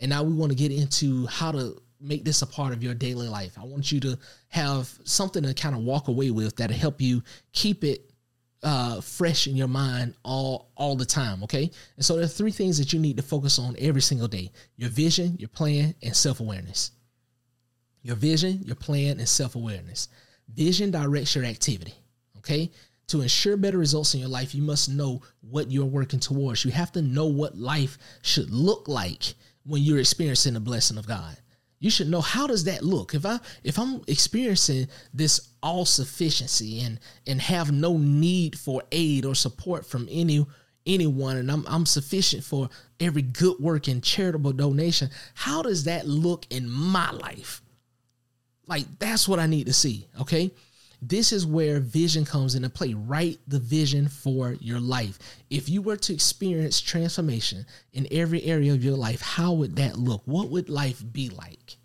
And now we want to get into how to make this a part of your daily life. I want you to have something to kind of walk away with that'll help you keep it uh, fresh in your mind all all the time. Okay, and so there are three things that you need to focus on every single day: your vision, your plan, and self awareness. Your vision, your plan, and self awareness. Vision directs your activity. Okay. To ensure better results in your life, you must know what you're working towards. You have to know what life should look like when you're experiencing the blessing of God. You should know how does that look? If i if i'm experiencing this all sufficiency and and have no need for aid or support from any anyone and I'm, I'm sufficient for every good work and charitable donation how does that look in my life? Like that's what i need to see okay this is where vision comes into play. Write the vision for your life. If you were to experience transformation in every area of your life, how would that look? What would life be like?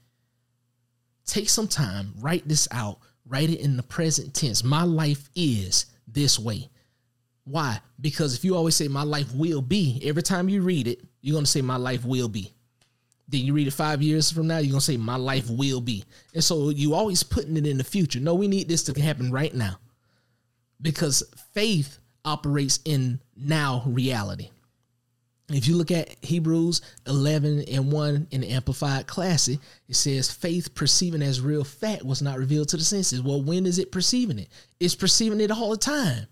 Take some time, write this out, write it in the present tense. My life is this way. Why? Because if you always say my life will be, every time you read it, you're going to say my life will be. Then you read it five years from now, you're gonna say, My life will be. And so you always putting it in the future. No, we need this to happen right now. Because faith operates in now reality. If you look at Hebrews 11 and 1 in the Amplified Classic, it says, Faith perceiving as real fact was not revealed to the senses. Well, when is it perceiving it? It's perceiving it all the time.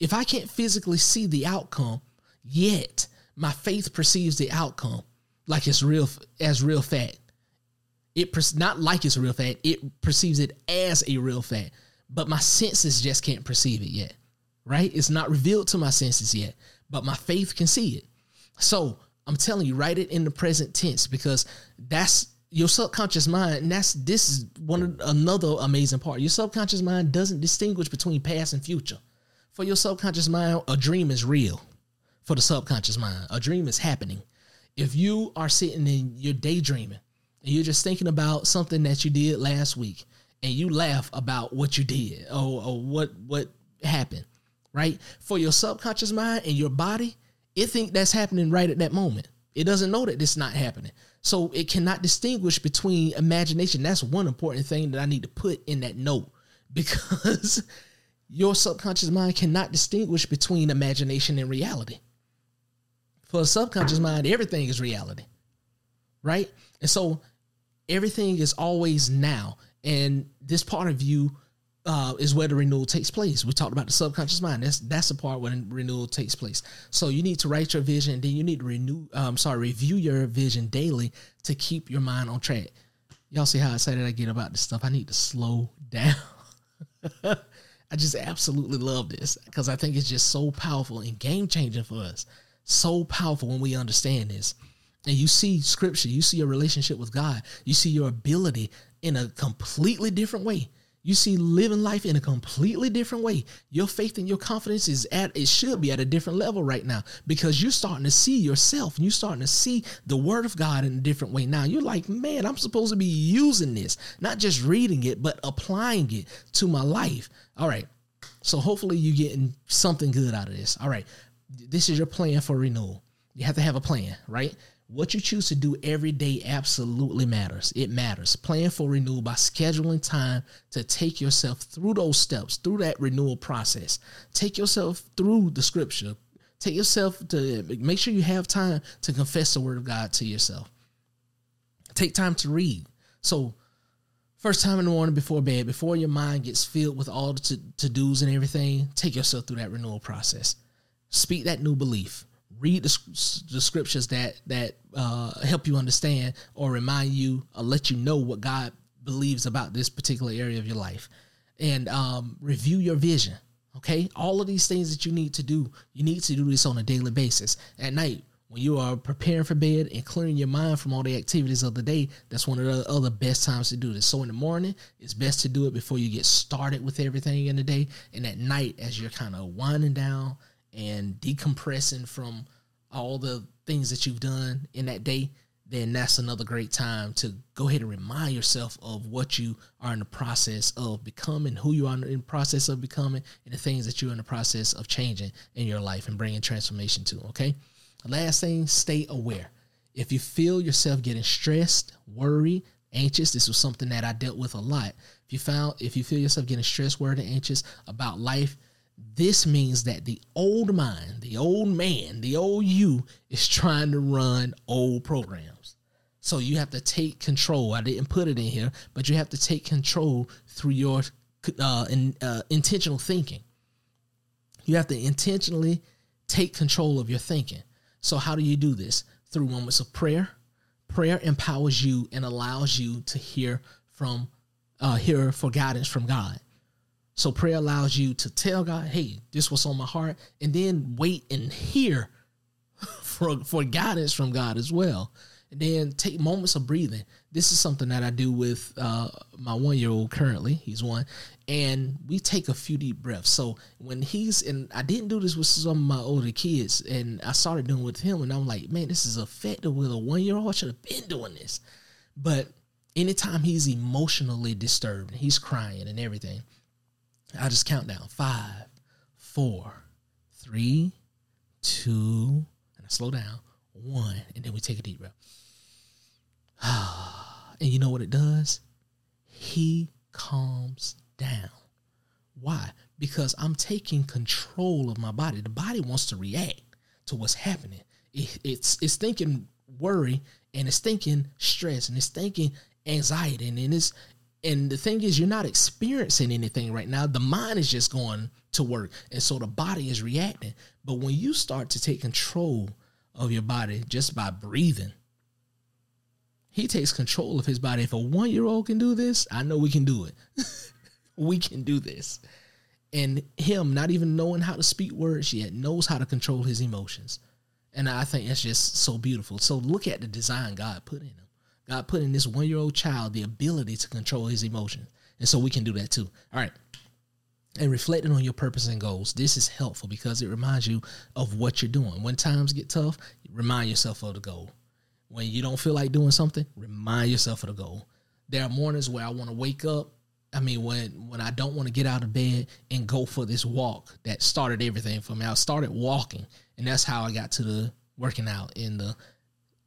If I can't physically see the outcome yet, my faith perceives the outcome like it's real as real fat. It not like it's real fat. It perceives it as a real fat, but my senses just can't perceive it yet. Right? It's not revealed to my senses yet, but my faith can see it. So I'm telling you, write it in the present tense because that's your subconscious mind. And that's this is one another amazing part. Your subconscious mind doesn't distinguish between past and future. For your subconscious mind, a dream is real. For the subconscious mind, a dream is happening if you are sitting and you're daydreaming and you're just thinking about something that you did last week and you laugh about what you did or, or what what happened, right? For your subconscious mind and your body, it think that's happening right at that moment. It doesn't know that it's not happening. So it cannot distinguish between imagination. That's one important thing that I need to put in that note because your subconscious mind cannot distinguish between imagination and reality for a subconscious mind, everything is reality, right? And so everything is always now. And this part of you uh, is where the renewal takes place. We talked about the subconscious mind. That's that's the part when renewal takes place. So you need to write your vision, then you need to renew. Um, sorry, review your vision daily to keep your mind on track. Y'all see how excited I get about this stuff? I need to slow down. I just absolutely love this because I think it's just so powerful and game changing for us so powerful when we understand this. And you see scripture, you see your relationship with God, you see your ability in a completely different way. You see living life in a completely different way. Your faith and your confidence is at it should be at a different level right now because you're starting to see yourself and you're starting to see the word of God in a different way. Now you're like, man, I'm supposed to be using this, not just reading it, but applying it to my life. All right. So hopefully you're getting something good out of this. All right this is your plan for renewal. You have to have a plan, right? What you choose to do every day absolutely matters. It matters. Plan for renewal by scheduling time to take yourself through those steps, through that renewal process. Take yourself through the scripture. Take yourself to make sure you have time to confess the word of God to yourself. Take time to read. So, first time in the morning before bed, before your mind gets filled with all the to dos and everything, take yourself through that renewal process speak that new belief. Read the, the scriptures that that uh, help you understand or remind you or let you know what god believes about this particular area of your life. And um, review your vision okay? All of these things that you need to do you need to do this on a daily basis. At night when you are preparing for bed and clearing your mind from all the activities of the day that's one of the other best times to do this. So in the morning it's best to do it before you get started with everything in the day. And at night as you're kind of winding down and decompressing from all the things that you've done in that day, then that's another great time to go ahead and remind yourself of what you are in the process of becoming, who you are in the process of becoming, and the things that you're in the process of changing in your life and bringing transformation to. Okay. Last thing, stay aware If you feel yourself getting stressed, worried, anxious, this was something that I dealt with a lot. If you found if you feel yourself getting stressed, worried, and anxious about life, this means that the old mind, the old man, the old you is trying to run old programs. So you have to take control. I didn't put it in here, but you have to take control through your uh, in, uh, intentional thinking. You have to intentionally take control of your thinking. So how do you do this? Through moments of prayer. Prayer empowers you and allows you to hear from uh, hear for guidance from God. So prayer allows you to tell God, "Hey, this was on my heart," and then wait and hear for for guidance from God as well. And then take moments of breathing. This is something that I do with uh, my one year old currently. He's one, and we take a few deep breaths. So when he's and I didn't do this with some of my older kids, and I started doing with him, and I'm like, man, this is effective with a one year old. I should have been doing this, but anytime he's emotionally disturbed, he's crying and everything, I just count down five, four, three, two, and I slow down, one, and then we take a deep breath. and you know what it does? He calms down. Why? Because I'm taking control of my body. The body wants to react to what's happening. It, it's it's thinking worry and it's thinking stress and it's thinking anxiety and, and it's and the thing is you're not experiencing anything right now. The mind is just going to work and so the body is reacting. But when you start to take control of your body just by breathing he takes control of his body. If a one year old can do this i know we can do it. We can do this. And him not even knowing how to speak words yet knows how to control his emotions. And i think that's just so beautiful. So look at the design god put in him God put in this one year old child the ability to control his emotions. And so we can do that too. All right. And reflecting on your purpose and goals. This is helpful because it reminds you of what you're doing. When times get tough, remind yourself of the goal. When you don't feel like doing something, remind yourself of the goal. There are mornings where I want to wake up. I mean, when when I don't want to get out of bed and go for this walk that started everything for me. I started walking, and that's how I got to the working out in the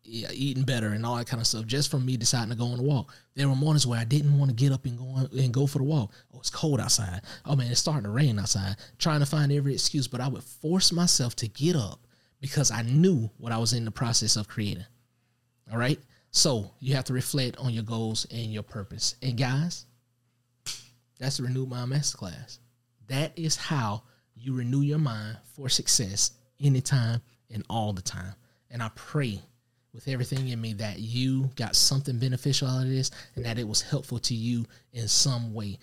eating better and all that kind of stuff just from me deciding to go on a walk. There were mornings where I didn't want to get up and go on, and go for the walk. Oh, it's cold outside. Oh man, it's starting to rain outside. Trying to find every excuse, but I would force myself to get up because I knew what I was in the process of creating. All right. So you have to reflect on your goals and your purpose. And guys, that's the Renewed Mind Masterclass. That is how you renew your mind for success anytime and all the time. And I pray with everything in me that you got something beneficial out of this and that it was helpful to you in some way.